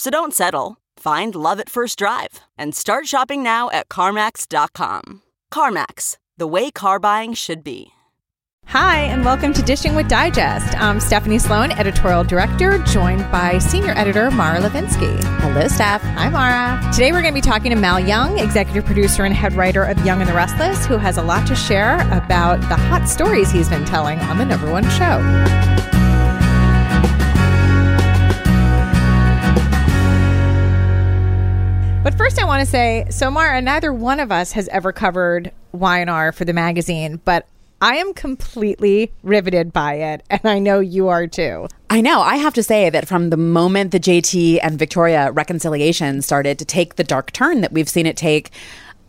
So don't settle. Find love at first drive and start shopping now at CarMax.com. CarMax, the way car buying should be. Hi, and welcome to Dishing with Digest. I'm Stephanie Sloane, editorial director, joined by senior editor Mara Levinsky. Hello, Steph. Hi, Mara. Today we're going to be talking to Mal Young, executive producer and head writer of Young and the Restless, who has a lot to share about the hot stories he's been telling on the number one show. But first, I want to say, so Mara, neither one of us has ever covered Y&R for the magazine, but I am completely riveted by it, and I know you are too. I know. I have to say that from the moment the JT and Victoria reconciliation started to take the dark turn that we've seen it take,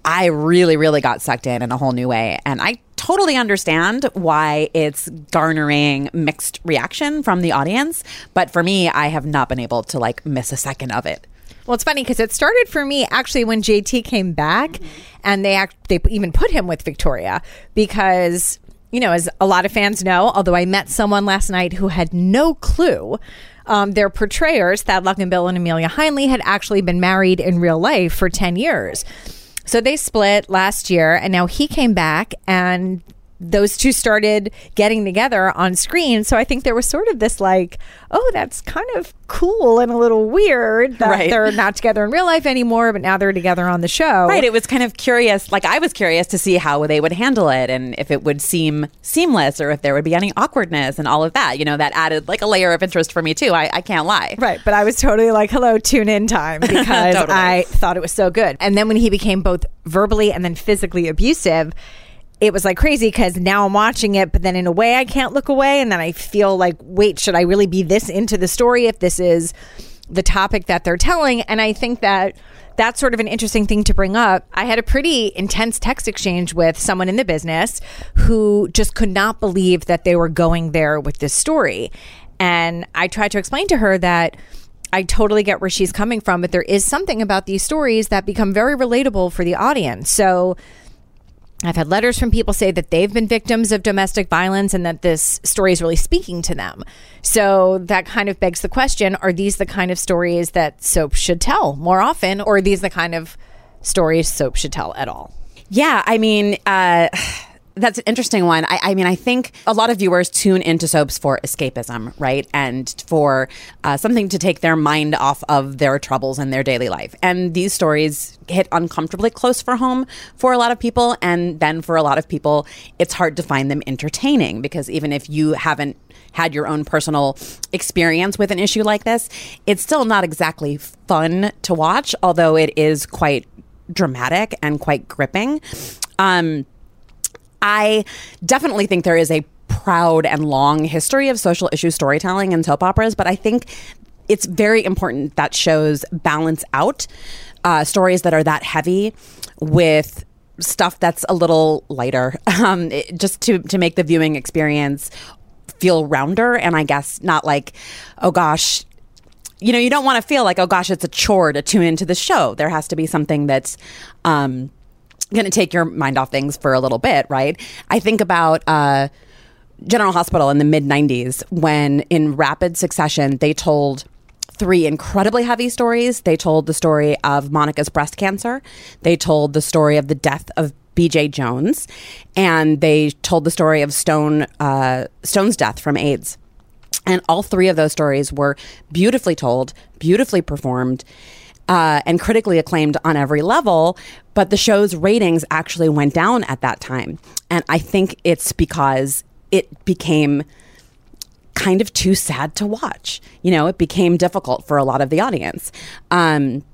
I really, really got sucked in in a whole new way. And I totally understand why it's garnering mixed reaction from the audience. But for me, I have not been able to like miss a second of it. Well, it's funny because it started for me actually when JT came back, mm-hmm. and they act, they even put him with Victoria because you know, as a lot of fans know, although I met someone last night who had no clue. Um, their portrayers, Thad Luckinbill and Amelia Heinle, had actually been married in real life for 10 years. So they split last year, and now he came back, and those two started getting together on screen. So I think there was sort of this like, oh, that's kind of cool and a little weird that right. they're not together in real life anymore, but now they're together on the show. Right. It was kind of curious. Like I was curious to see how they would handle it and if it would seem seamless or if there would be any awkwardness and all of that. You know, that added like a layer of interest for me too. I, I can't lie. Right. But I was totally like, hello, tune in time because totally. I thought it was so good. And then when he became both verbally and then physically abusive, it was like crazy because now I'm watching it, but then in a way I can't look away. And then I feel like, wait, should I really be this into the story if this is the topic that they're telling? And I think that that's sort of an interesting thing to bring up. I had a pretty intense text exchange with someone in the business who just could not believe that they were going there with this story. And I tried to explain to her that. I totally get where she's coming from, but there is something about these stories that become very relatable for the audience. So I've had letters from people say that they've been victims of domestic violence and that this story is really speaking to them. So that kind of begs the question are these the kind of stories that soap should tell more often, or are these the kind of stories soap should tell at all? Yeah, I mean, uh, that's an interesting one. I, I, mean, I think a lot of viewers tune into soaps for escapism, right? And for uh, something to take their mind off of their troubles in their daily life. And these stories hit uncomfortably close for home for a lot of people. And then for a lot of people, it's hard to find them entertaining because even if you haven't had your own personal experience with an issue like this, it's still not exactly fun to watch, although it is quite dramatic and quite gripping. Um, I definitely think there is a proud and long history of social issue storytelling in soap operas, but I think it's very important that shows balance out uh, stories that are that heavy with stuff that's a little lighter, um, it, just to to make the viewing experience feel rounder. And I guess not like, oh gosh, you know, you don't want to feel like, oh gosh, it's a chore to tune into the show. There has to be something that's um, going to take your mind off things for a little bit, right? I think about uh, General Hospital in the mid 90s when, in rapid succession, they told three incredibly heavy stories. They told the story of Monica's breast cancer, they told the story of the death of BJ Jones, and they told the story of Stone uh, Stone's death from AIDS. And all three of those stories were beautifully told, beautifully performed uh, and critically acclaimed on every level. But the show's ratings actually went down at that time. And I think it's because it became kind of too sad to watch. You know, it became difficult for a lot of the audience. Um,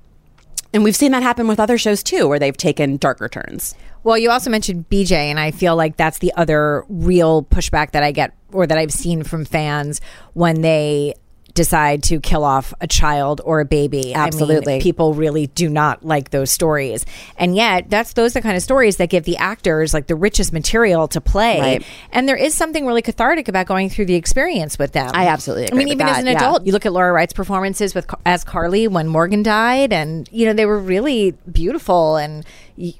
and we've seen that happen with other shows too, where they've taken darker turns. Well, you also mentioned BJ, and I feel like that's the other real pushback that I get or that I've seen from fans when they decide to kill off a child or a baby. Absolutely. I mean, people really do not like those stories. And yet, that's those are the kind of stories that give the actors like the richest material to play. Right. And there is something really cathartic about going through the experience with them. I absolutely I mean, even as that, an yeah. adult, you look at Laura Wright's performances with as Carly when Morgan died, and you know they were really beautiful. And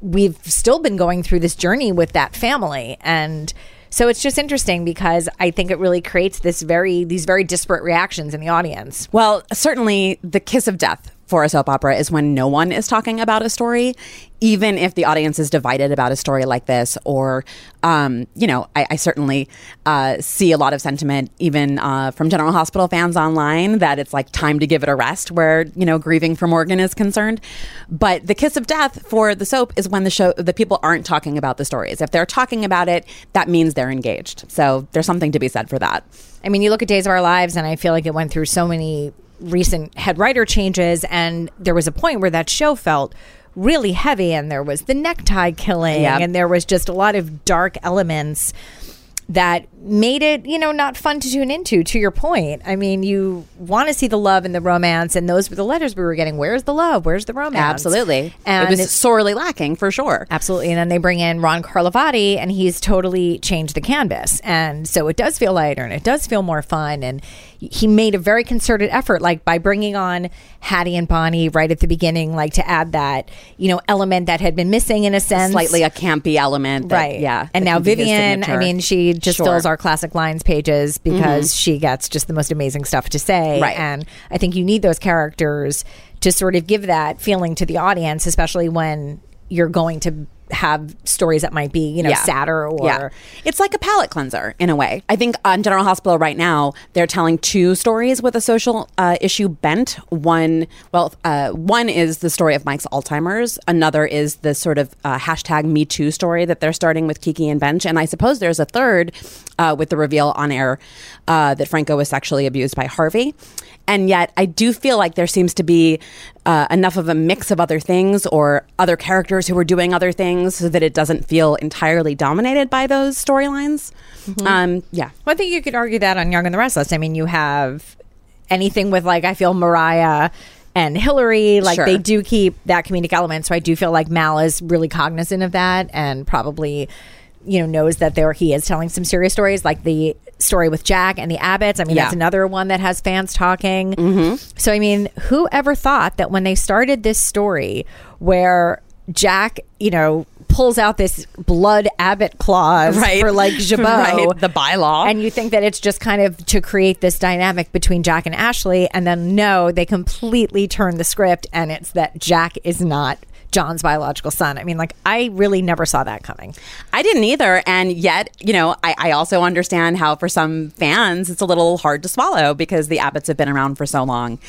we've still been going through this journey with that family, and so it's just interesting because I think it really creates this very these very disparate reactions in the audience. Well, certainly the kiss of death for a soap opera is when no one is talking about a story, even if the audience is divided about a story like this. Or, um, you know, I, I certainly uh, see a lot of sentiment, even uh, from General Hospital fans online, that it's like time to give it a rest where, you know, grieving for Morgan is concerned. But the kiss of death for the soap is when the show, the people aren't talking about the stories. If they're talking about it, that means they're engaged. So there's something to be said for that. I mean, you look at Days of Our Lives, and I feel like it went through so many recent head writer changes, and there was a point where that show felt really heavy, and there was the necktie killing, Yep. and there was just a lot of dark elements that made it, you know, not fun to tune into. To your point, I mean, you want to see the love and the romance, and those were the letters we were getting. Where's the love? Where's the romance? Absolutely. and it was sorely lacking for sure. Absolutely. And then they bring in Ron Carlivati, and he's totally changed the canvas. And so it does feel lighter and it does feel more fun. And he made a very concerted effort, like by bringing on Hattie and Bonnie right at the beginning, like to add that, you know, element that had been missing in a sense. Slightly a campy element. that- Right. Yeah. And now can be his Vivian, I mean, she just Sure. Mm-hmm. fills our classic lines pages because she gets just the most amazing stuff to say. Right. And I think you need those characters to sort of give that feeling to the audience, especially when you're going to have stories that might be, you know, Yeah. sadder or yeah. It's like a palate cleanser in a way. I think on General Hospital right now, they're telling two stories with a social uh, issue bent. One, well, uh, one is the story of Mike's Alzheimer's. Another is the sort of uh, hashtag Me Too story that they're starting with Kiki and Bensch. And I suppose there's a third uh, with the reveal on air uh, that Franco was sexually abused by Harvey. And yet, I do feel like there seems to be uh, enough of a mix of other things or other characters who are doing other things so that it doesn't feel entirely dominated by those storylines. Um, yeah. Well, I think you could argue that on Young and the Restless. I mean, you have anything with like I feel Mariah and Hillary, like Sure. they do keep that comedic element. So I do feel like Mal is really cognizant of that and probably, you know, knows that there he is telling some serious stories, like the story with Jack and the Abbotts. I mean, that's another one that has fans talking. Mm-hmm. So I mean, who ever thought that when they started this story where Jack, you know, pulls out this blood Abbott clause Right. for like Jabot, Right, the bylaw. and you think that it's just kind of to create this dynamic between Jack and Ashley, and then no, they completely turn the script, and it's that Jack is not John's biological son. I mean, like I really never saw that coming. I didn't either. And yet, you know, I, I also understand how for some fans it's a little hard to swallow because the Abbotts have been around for so long.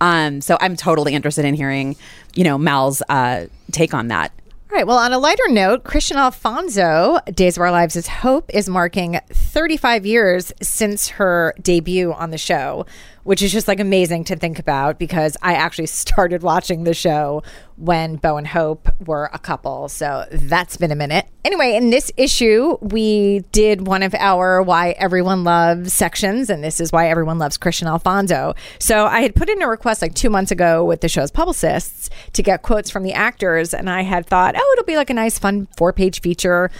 Um, so I'm totally interested in hearing, you know, Mal's uh, take on that. All right. Well, on a lighter note, Kristian Alfonso, Days of Our Lives is Hope, is marking 35 years since her debut on the show, which is just like amazing to think about because I actually started watching the show when Bo and Hope were a couple. So that's been a minute. Anyway, in this issue, we did one of our Why Everyone Loves sections, and this is Why Everyone Loves Kristian Alfonso. So I had put in a request like two months ago with the show's publicists to get quotes from the actors, and I had thought, oh, it'll be like a nice, fun four page feature.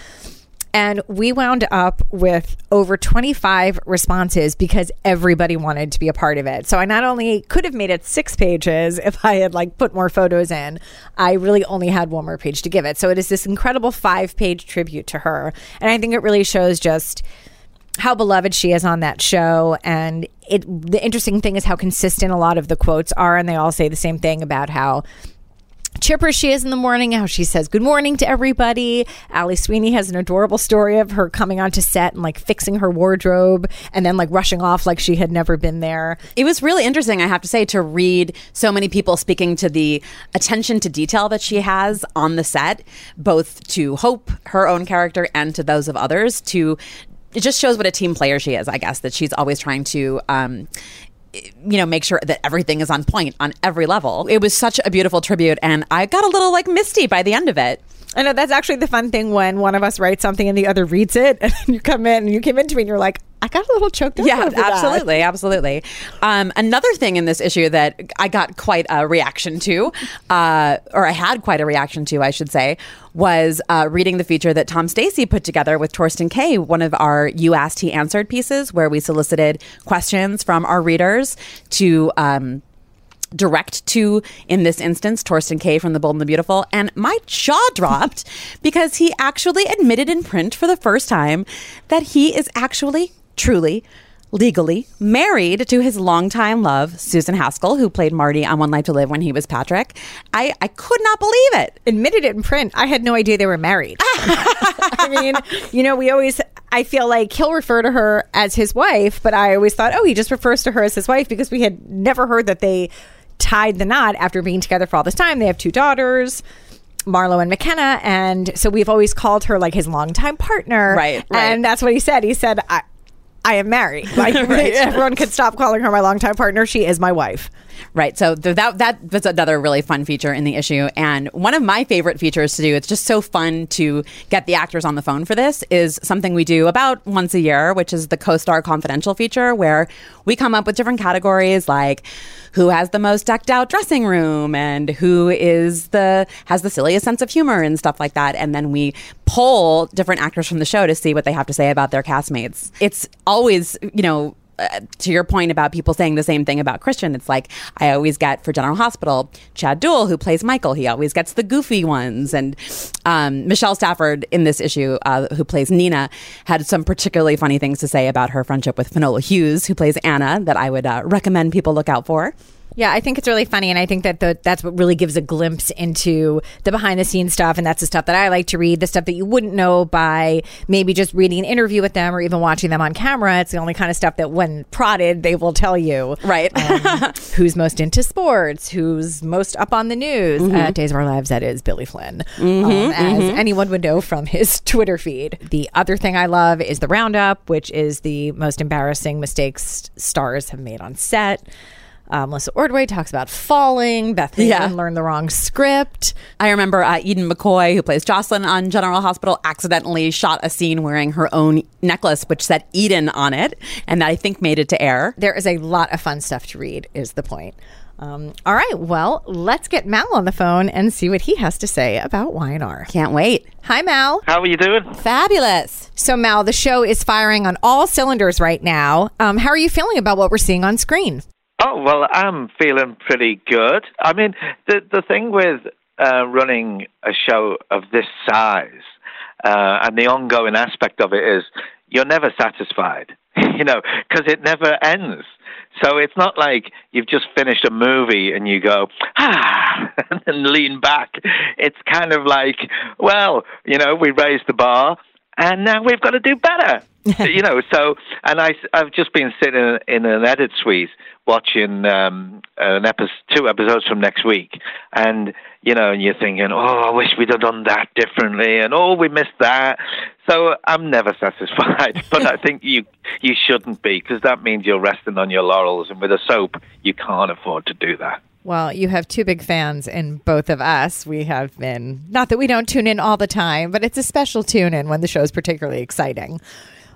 And we wound up with over 25 responses because everybody wanted to be a part of it. So I not only could have made it six pages if I had like put more photos in, I really only had one more page to give it. So it is this incredible five page tribute to her. And I think it really shows just how beloved she is on that show and it the interesting thing is how consistent a lot of the quotes are and they all say the same thing about how chipper she is in the morning, how she says good morning to everybody. Ali Sweeney has an adorable story of her coming onto set and like fixing her wardrobe and then like rushing off like she had never been there. It was really interesting, I have to say, to read so many people speaking to the attention to detail that she has on the set, both to Hope, her own character, and to those of others. To it just shows what a team player she is, I guess, that she's always trying to um, you know, make sure that everything is on point on every level. It was such a beautiful tribute, and I got a little like misty by the end of it. I know that's actually the fun thing when one of us writes something and the other reads it, and you come in and you came into me and you're like, I got a little choked up. Yeah, absolutely, that. absolutely. Um, another thing in this issue that I got quite a reaction to, uh, or I had quite a reaction to, I should say, was uh, reading the feature that Tom Stacy put together with Thorsten Kaye, one of our "You Asked, He Answered" pieces, where we solicited questions from our readers to. Um, direct to, in this instance, Thorsten Kaye from The Bold and the Beautiful. And my jaw dropped because he actually admitted in print for the first time that he is actually, truly, legally married to his longtime love, Susan Haskell, who played Marty on One Life to Live when he was Patrick. I, I could not believe it. Admitted it in print. I had no idea they were married. I mean, you know, we always, I feel like he'll refer to her as his wife, but I always thought, oh, he just refers to her as his wife because we had never heard that they tied the knot after being together for all this time. They have two daughters. Marlo and McKenna, and so we've always called her like his longtime partner, right? right. And that's what he said. He said, "I, I am married. Like right. everyone could stop calling her my longtime partner. She is my wife." Right. So that that was another really fun feature in the issue, and one of my favorite features to do. It's just so fun to get the actors on the phone for this. Is something we do about once a year, which is the co-star confidential feature, where we come up with different categories like who has the most decked out dressing room and who is the has the silliest sense of humor and stuff like that, and then we poll different actors from the show to see what they have to say about their castmates. It's always you know to your point about people saying the same thing about Kristian, it's like I always get for General Hospital, Chad Duell, who plays Michael, he always gets the goofy ones. And um, Michelle Stafford in this issue, uh, who plays Nina, had some particularly funny things to say about her friendship with Finola Hughes, who plays Anna, that I would uh, recommend people look out for. Yeah, I think it's really funny, and I think that the, that's what really gives a glimpse into the behind the scenes stuff, and that's the stuff that I like to read, the stuff that you wouldn't know by maybe just reading an interview with them or even watching them on camera. It's the only kind of stuff that, when prodded, they will tell you. Right. Um, who's most into sports? Who's most up on the news? Mm-hmm. Uh, Days of Our Lives, that is Billy Flynn, mm-hmm, um, as mm-hmm. anyone would know from his Twitter feed. The other thing I love is the Roundup, which is the most embarrassing mistakes stars have made on set. Um, Melissa Ordway talks about falling. Beth yeah. learned the wrong script. I remember uh, Eden McCoy, who plays Jocelyn on General Hospital, accidentally shot a scene wearing her own necklace, which said Eden on it, and that I think made it to air. There is a lot of fun stuff to read, is the point. Um, all right, well, let's get Mal on the phone and see what he has to say about Y&R. Can't wait. Hi, Mal. How are you doing? Fabulous. So, Mal, the show is firing on all cylinders right now. Um, how are you feeling about what we're seeing on screen? Oh well, I'm feeling pretty good. I mean, the the thing with uh, running a show of this size uh, and the ongoing aspect of it is you're never satisfied, you know, because it never ends. So it's not like you've just finished a movie and you go, ah, and lean back. It's kind of like, well, you know, we raised the bar and now we've got to do better. you know, so and I I've just been sitting in an edit suite watching um, an episode, two episodes from next week, and you know, and you're thinking, oh, I wish we'd have done that differently, and oh, we missed that. So I'm never satisfied, but I think you you shouldn't be because that means you're resting on your laurels, and with a soap, you can't afford to do that. Well, you have two big fans in both of us. We have been, not that we don't tune in all the time, but it's a special tune in when the show is particularly exciting.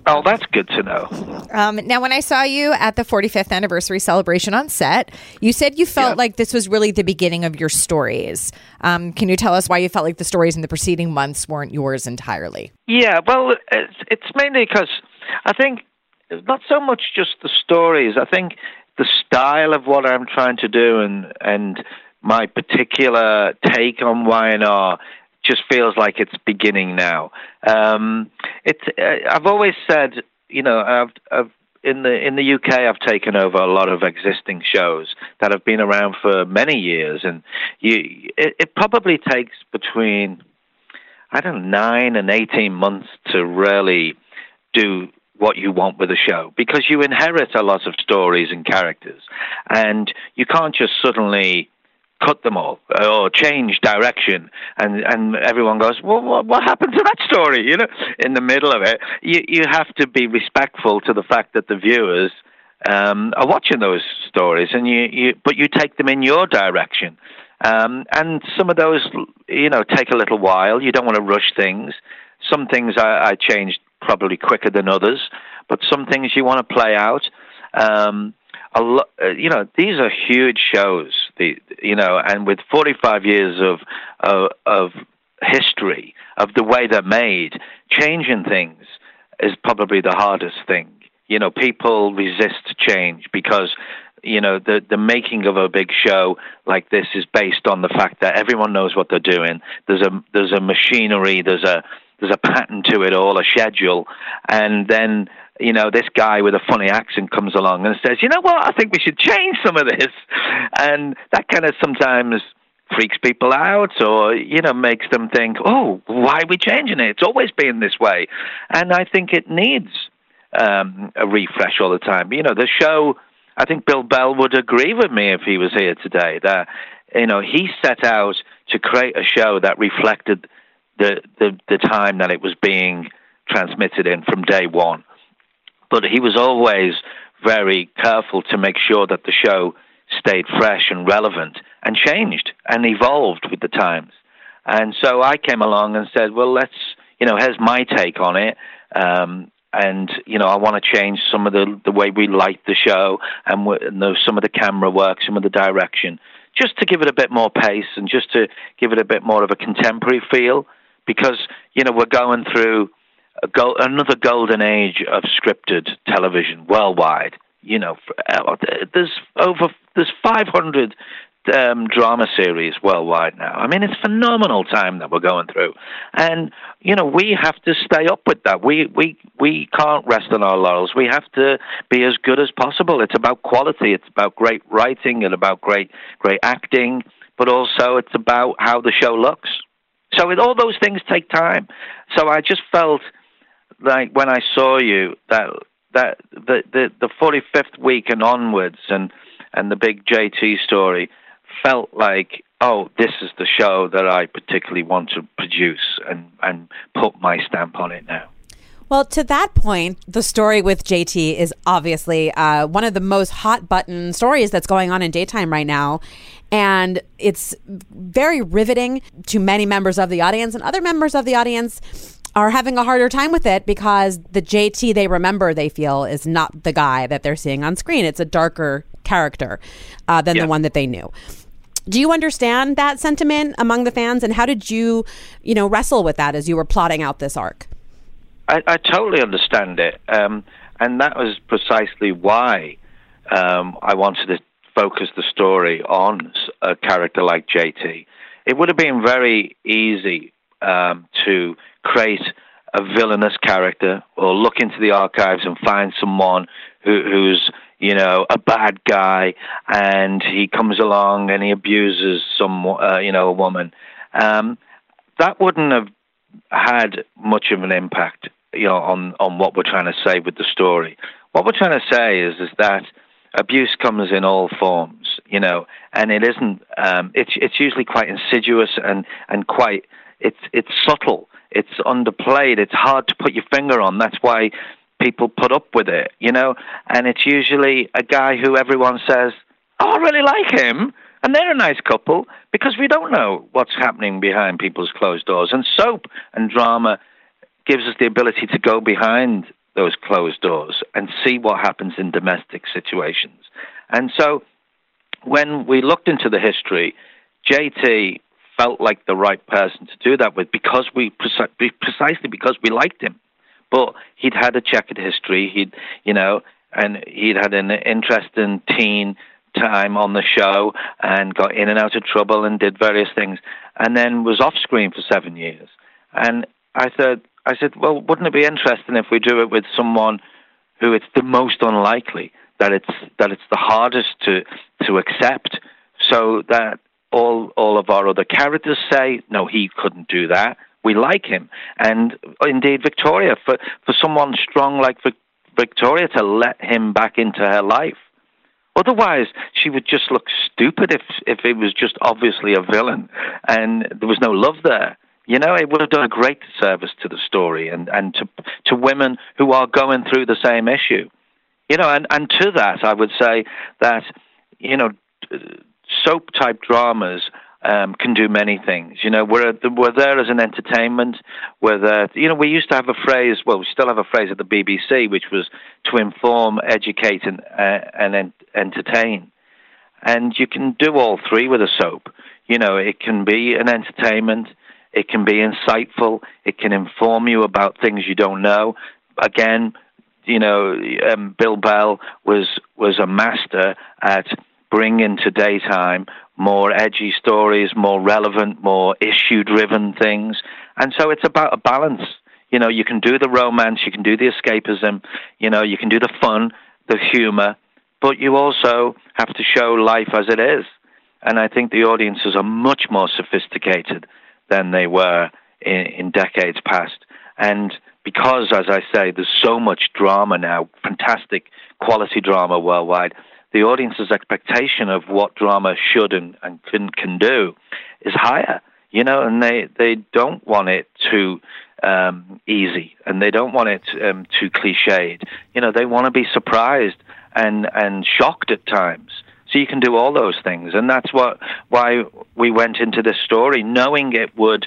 Oh, that's good to know. Um, now, when I saw you at the 45th anniversary celebration on set, you said you felt yeah. like this was really the beginning of your stories. Um, can you tell us why you felt like the stories in the preceding months weren't yours entirely? Yeah, well, it's, it's mainly because I think not so much just the stories. I think the style of what I'm trying to do and and my particular take on Y&R just feels like it's beginning now. Um, it's uh, I've always said, you know, I've, I've in the in the UK, I've taken over a lot of existing shows that have been around for many years, and you, it, it probably takes between I don't know nine and eighteen months to really do what you want with a show because you inherit a lot of stories and characters, and you can't just suddenly cut them all or change direction and and everyone goes well what, what happened to that story? You know in the middle of it you you have to be respectful to the fact that the viewers um, are watching those stories and you, you but you take them in your direction. Um, and some of those you know take a little while. You don't want to rush things. Some things I, I changed probably quicker than others but some things you want to play out um, a lot, uh, you know, these are huge shows. The, you know, and with 45 years of, of of history of the way they're made, changing things is probably the hardest thing. You know, people resist change because you know the the making of a big show like this is based on the fact that everyone knows what they're doing. There's a there's a machinery. There's a there's a pattern to it all, a schedule, and then you know, this guy with a funny accent comes along and says, you know what, I think we should change some of this. And that kind of sometimes freaks people out or, you know, makes them think, oh, why are we changing it? It's always been this way. And I think it needs um, a refresh all the time. You know, the show, I think Bill Bell would agree with me if he was here today that, you know, he set out to create a show that reflected the, the, the time that it was being transmitted in from day one but he was always very careful to make sure that the show stayed fresh and relevant and changed and evolved with the times. And so I came along and said, well, let's, you know, here's my take on it. Um, and you know, I want to change some of the the way we light the show and, and the, some of the camera work, some of the direction, just to give it a bit more pace and just to give it a bit more of a contemporary feel. Because you know, we're going through another golden age of scripted television worldwide. You know, uh, there's over there's 500 um, drama series worldwide now. I mean, it's a phenomenal time that we're going through, and you know we have to stay up with that. We we we can't rest on our laurels. We have to be as good as possible. It's about quality. It's about great writing and about great great acting, but also it's about how the show looks. So with all those things take time. So I just felt like when I saw you that that the the the forty fifth week and onwards and and the big JT story felt like oh this is the show that I particularly want to produce and and put my stamp on it now. Well, to that point, the story with JT is obviously uh, one of the most hot button stories that's going on in daytime right now. And it's very riveting to many members of the audience and other members of the audience are having a harder time with it because the JT they remember they feel is not the guy that they're seeing on screen. It's a darker character uh, than yeah. the one that they knew. Do you understand that sentiment among the fans, and how did you, you know, wrestle with that as you were plotting out this arc? I, I totally understand it, um, and that was precisely why um, I wanted to focus the story on a character like JT. It would have been very easy um, to create a villainous character or look into the archives and find someone who, who's you know a bad guy and he comes along and he abuses some uh, you know a woman um, that wouldn't have had much of an impact you know on on what we're trying to say with the story what we're trying to say is is that abuse comes in all forms you know and it isn't um, it's it's usually quite insidious and and quite it's it's subtle it's underplayed. It's hard to put your finger on. That's why people put up with it, you know. And it's usually a guy who everyone says, "Oh, I really like him," and they're a nice couple because we don't know what's happening behind people's closed doors. And soap and drama gives us the ability to go behind those closed doors and see what happens in domestic situations. And so, when we looked into the history, JT felt like the right person to do that with because we precisely because we liked him. But he'd had a checkered history. He'd you know, and he'd had an interesting teen time on the show and got in and out of trouble and did various things, and then was off screen for seven years. And I said, I said, well, wouldn't it be interesting if we do it with someone who it's the most unlikely that it's that it's the hardest to to accept, so that all all of our other characters say, no, he couldn't do that. We like him, and uh, indeed Victoria for for someone strong like Victoria to let him back into her life. Otherwise, she would just look stupid if if it was just obviously a villain and there was no love there. You know, it would have done a great service to the story and, and to to women who are going through the same issue. You know, and, and to that, I would say that, you know, soap type dramas um, can do many things. You know, we're we're there as an entertainment. We're there. You know, we used to have a phrase. Well, we still have a phrase at the BBC, which was to inform, educate, and uh, and en- entertain. And you can do all three with a soap. You know, it can be an entertainment. It can be insightful. It can inform you about things you don't know. Again, you know, um, Bill Bell was was a master at bringing to daytime more edgy stories, more relevant, more issue driven things. And so it's about a balance. You know, you can do the romance, you can do the escapism, you know, you can do the fun, the humor, but you also have to show life as it is. And I think the audiences are much more sophisticated than they were in, in decades past. And because, as I say, there's so much drama now, fantastic quality drama worldwide, the audience's expectation of what drama should and, and can, can do is higher, you know, and they, they don't want it too um, easy and they don't want it um, too cliched. You know, they want to be surprised and, and shocked at times. So you can do all those things, and that's what why we went into this story, knowing it would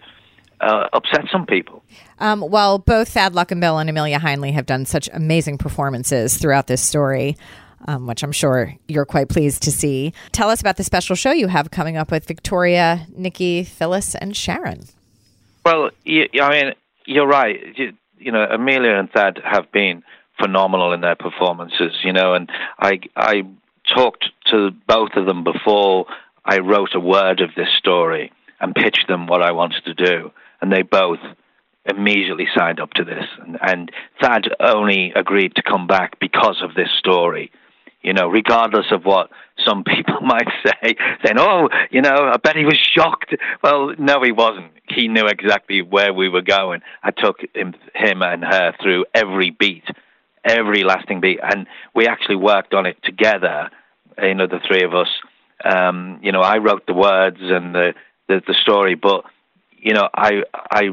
uh, upset some people. Um, well, both Thad Luckinbill and Amelia Heinle have done such amazing performances throughout this story um, which I'm sure you're quite pleased to see. Tell us about the special show you have coming up with Victoria, Nikki, Phyllis, and Sharon. Well, you, I mean, you're right. You, you know, Amelia and Thad have been phenomenal in their performances. You know, and I I talked to both of them before I wrote a word of this story and pitched them what I wanted to do, and they both immediately signed up to this. And, and Thad only agreed to come back because of this story you know, regardless of what some people might say, saying, oh, you know, I bet he was shocked. Well, no, he wasn't. He knew exactly where we were going. I took him, him and her through every beat, every lasting beat, and we actually worked on it together, you know, the three of us. Um, you know, I wrote the words and the, the, the story, but, you know, I, I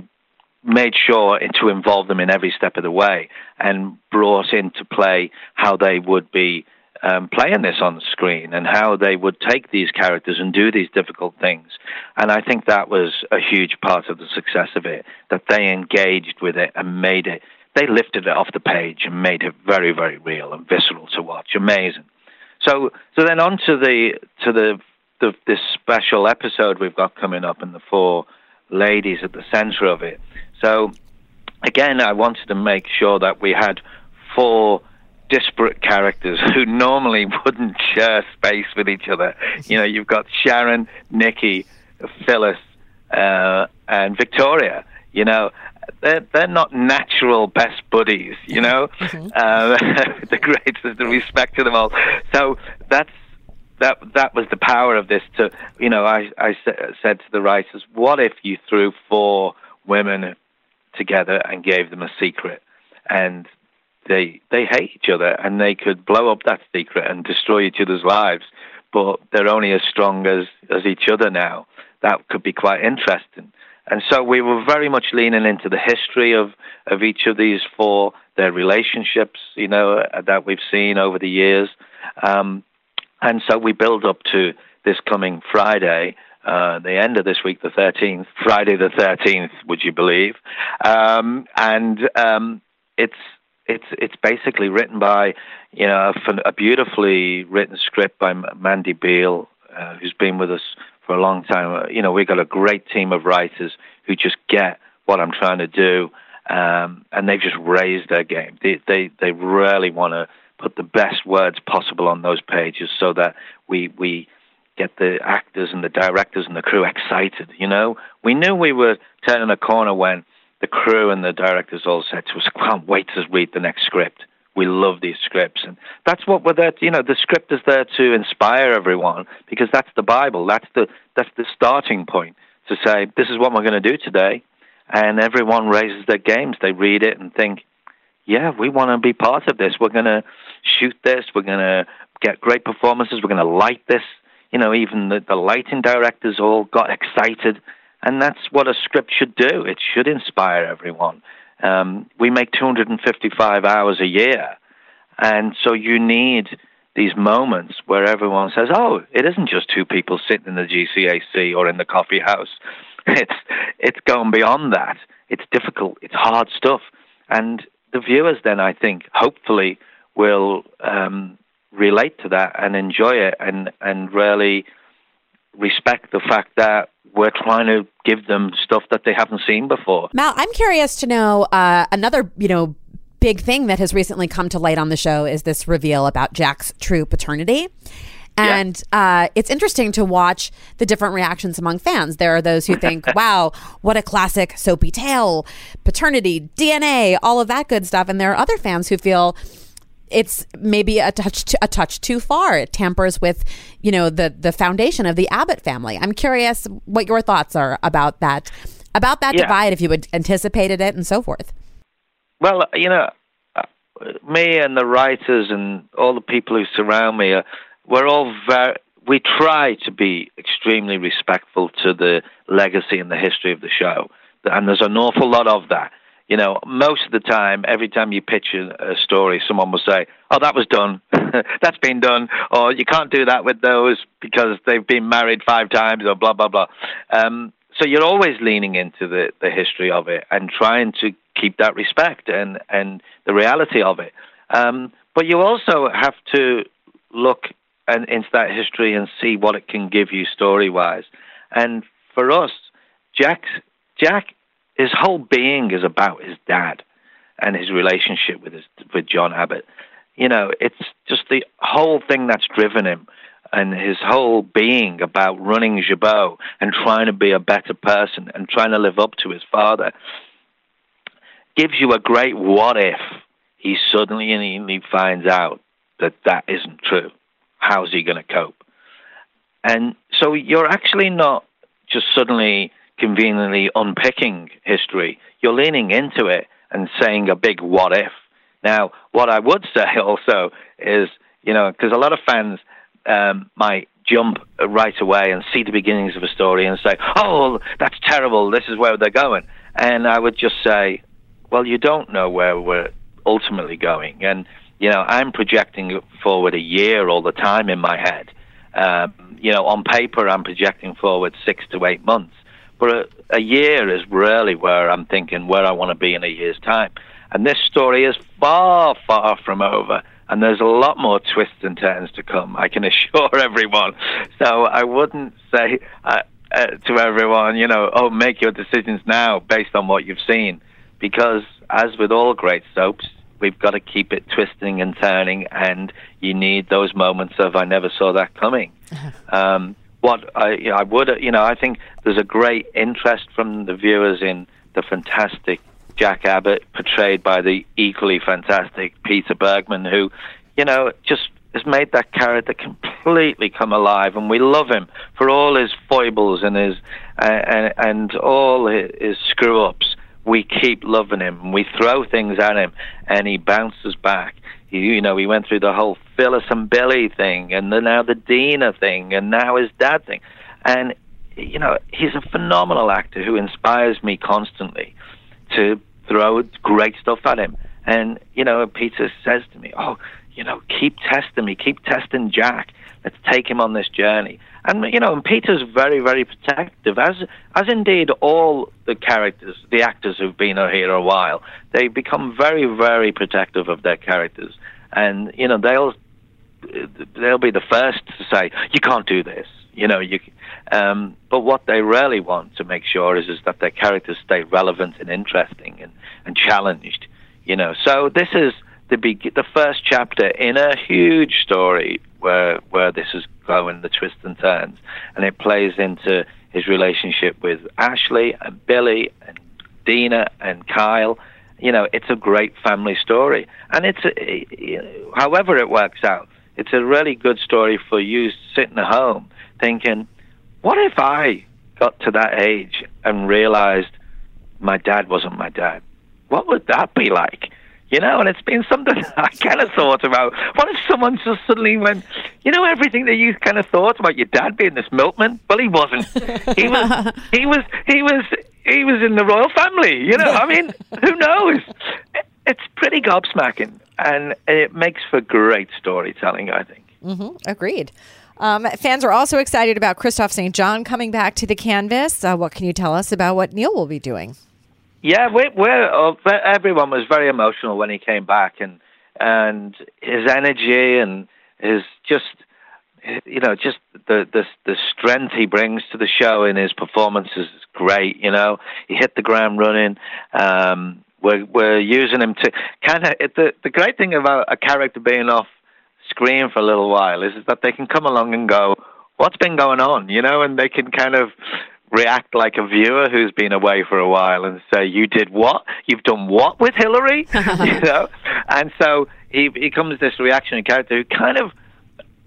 made sure to involve them in every step of the way and brought into play how they would be um, playing this on the screen and how they would take these characters and do these difficult things. And I think that was a huge part of the success of it, that they engaged with it and made it, they lifted it off the page and made it very, very real and visceral to watch. Amazing. So, so then on to the, to the, the this special episode we've got coming up and the four ladies at the center of it. So again, I wanted to make sure that we had four disparate characters who normally wouldn't share space with each other. You know, you've got Sharon, Nikki, Phyllis, uh, and Victoria. You know, they're they're not natural best buddies. You know, mm-hmm. uh, the greatest the respect to them all. So that's that that was the power of this. To you know, I I said to the writers, what if you threw four women together and gave them a secret? And they they hate each other and they could blow up that secret and destroy each other's lives, but they're only as strong as as each other now. That could be quite interesting. And so we were very much leaning into the history of, of each of these four, their relationships, you know, that we've seen over the years. Um, and so we build up to this coming Friday, uh, the end of this week, the 13th, Friday the 13th, would you believe? Um, and um, it's it's it's basically written by you know a, a beautifully written script by Mandy Beale, uh, who's been with us for a long time. Uh, you know, we've got a great team of writers who just get what I'm trying to do, um, and they've just raised their game. They they they really want to put the best words possible on those pages so that we we get the actors and the directors and the crew excited. You know, we knew we were turning a corner when the crew and the directors all said to us, "Can't wait to read the next script. We love these scripts, and that's what we're there. To, you know, the script is there to inspire everyone because that's the Bible. That's the that's the starting point to say this is what we're going to do today, and everyone raises their games. They read it and think, yeah, we want to be part of this. We're going to shoot this. We're going to get great performances. We're going to light this. You know, even the, the lighting directors all got excited. And that's what a script should do. It should inspire everyone. Um, we make 255 hours a year. And so you need these moments where everyone says, oh, it isn't just two people sitting in the GCAC or in the coffee house. It's, it's going beyond that. It's difficult. It's hard stuff. And the viewers then, I think, hopefully will um, relate to that and enjoy it and, and really respect the fact that we're trying to give them stuff that they haven't seen before. Mal, I'm curious to know uh, another, you know, big thing that has recently come to light on the show is this reveal about Jack's true paternity. And yeah. uh, it's interesting to watch the different reactions among fans. There are those who think, wow, what a classic soapy tale, paternity, DNA, all of that good stuff. And there are other fans who feel it's maybe a touch a touch too far. It tampers with, you know, the the foundation of the Abbott family. I'm curious what your thoughts are about that about that yeah. divide, if you had anticipated it, and so forth. Well, you know, uh, me and the writers and all the people who surround me are we're all very we try to be extremely respectful to the legacy and the history of the show, and there's an awful lot of that. You know, most of the time, every time you pitch a, story, someone will say, "Oh, that was done. That's been done," or "You can't do that with those because they've been married five times," or blah blah blah. Um, so you're always leaning into the, the history of it and trying to keep that respect and, and the reality of it. Um, but you also have to look and into that history and see what it can give you story wise. And for us, Jack, Jack, his whole being is about his dad and his relationship with his with John Abbott. You know, it's just the whole thing that's driven him and his whole being about running Jabot and trying to be a better person and trying to live up to his father gives you a great what if he suddenly and he finds out that that isn't true how's he going to cope? And so you're actually not just suddenly conveniently unpicking history. You're leaning into it and saying a big what if. Now, what I would say also is, you know, because a lot of fans um, might jump right away and see the beginnings of a story and say, oh, that's terrible, this is where they're going. And I would just say, well, you don't know where we're ultimately going. And you know, I'm projecting forward a year all the time in my head. Um, you know, on paper, I'm projecting forward six to eight months. But a, a year is really where I'm thinking where I want to be in a year's time. And this story is far, far from over. And there's a lot more twists and turns to come, I can assure everyone. So I wouldn't say uh, uh, to everyone, you know, oh, make your decisions now based on what you've seen. Because as with all great soaps, we've got to keep it twisting and turning, and you need those moments of I never saw that coming. Um, what I, I would, you know, I think there's a great interest from the viewers in the fantastic Jack Abbott, portrayed by the equally fantastic Peter Bergman, who, you know, just has made that character completely come alive, and we love him for all his foibles and his uh, and, and all his screw ups we keep loving him. We throw things at him, and he bounces back. You know, he went through the whole Phyllis and Billy thing, and the, now the Dina thing, and now his dad thing. And, you know, he's a phenomenal actor who inspires me constantly to throw great stuff at him. And, you know, Peter says to me, oh, you know, keep testing me, keep testing Jack. Let's take him on this journey. And you know, and Peter's very, very protective, as as indeed all the characters, the actors who've been here a while. They become very, very protective of their characters, and you know, they'll they'll be the first to say, "You can't do this." You know, you. Um, but what they really want to make sure is is that their characters stay relevant and interesting and and challenged. You know, so this is the be- the first chapter in a huge story where where this is going, the twists and turns, and it plays into his relationship with Ashley and Billy and Dina and Kyle. you know, it's a great family story, and it's a, however it works out, it's a really good story for you sitting at home thinking, what if I got to that age and realized my dad wasn't my dad? What would that be like? You know, and it's been something I kind of thought about. What if someone just suddenly went, you know, everything that you kind of thought about your dad being this milkman? Well, he wasn't. He was. He was. He was. He was in the royal family. You know, I mean, who knows? It's pretty gobsmacking, and it makes for great storytelling. I think. Mm-hmm. Agreed. Um, fans are also excited about Kristoff St. John coming back to the canvas. Uh, what can you tell us about what Neil will be doing? Yeah, we're, we're uh, everyone was very emotional when he came back, and and his energy and his just you know just the the the strength he brings to the show in his performances is great. You know, he hit the ground running. Um, we're we're using him to kind of the the great thing about a character being off screen for a little while is, is that they can come along and go, what's been going on, you know, and they can kind of react like a viewer who's been away for a while and say, "You did what? You've done what with Hilary?" you know, and so he becomes this reactionary character who kind of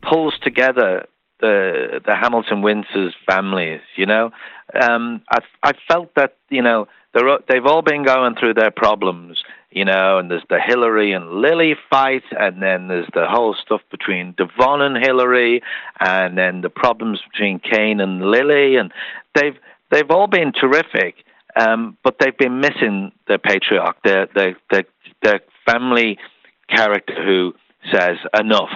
pulls together the the Hamilton Winters families. You know, um, I I felt that you know they're, they've all been going through their problems you know, and there's the Hilary and Lily fight, and then there's the whole stuff between Devon and Hilary, and then the problems between Cane and Lily, and they've they've all been terrific, um, but they've been missing the patriarch, the the the, the family character who says enough.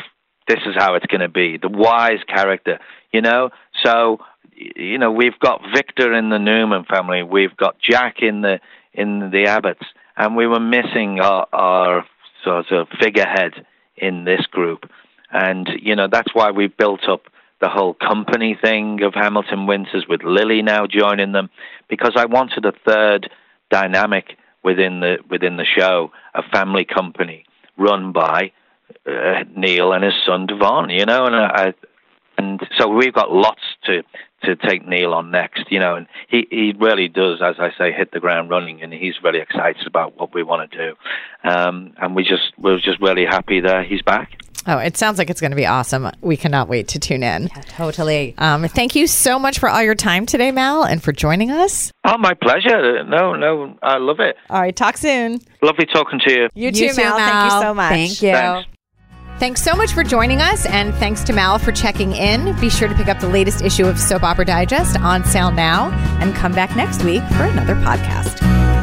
This is how it's going to be. The wise character, you know. So, you know, we've got Victor in the Newman family. We've got Jack in the in the Abbotts and we were missing our, our sort of figurehead in this group. And, you know, that's why we built up the whole company thing of Hamilton Winters with Lily now joining them, because I wanted a third dynamic within the within the show, a family company run by uh, Neil and his son Devon, you know, and I, and so we've got lots to to take Neil on next, you know, and he, he really does, as I say, hit the ground running, and he's really excited about what we want to do, um, and we just we're just really happy that he's back. Oh, it sounds like it's going to be awesome. We cannot wait to tune in. Yeah, totally. Um, thank you so much for all your time today, Mal, and for joining us. Oh, my pleasure. No, no, I love it. All right, talk soon. Lovely talking to you. You, you too, Mal. Mal. Thank you so much. Thank you. Thanks. Thanks so much for joining us, and thanks to Mal for checking in. Be sure to pick up the latest issue of Soap Opera Digest on sale now, and come back next week for another podcast.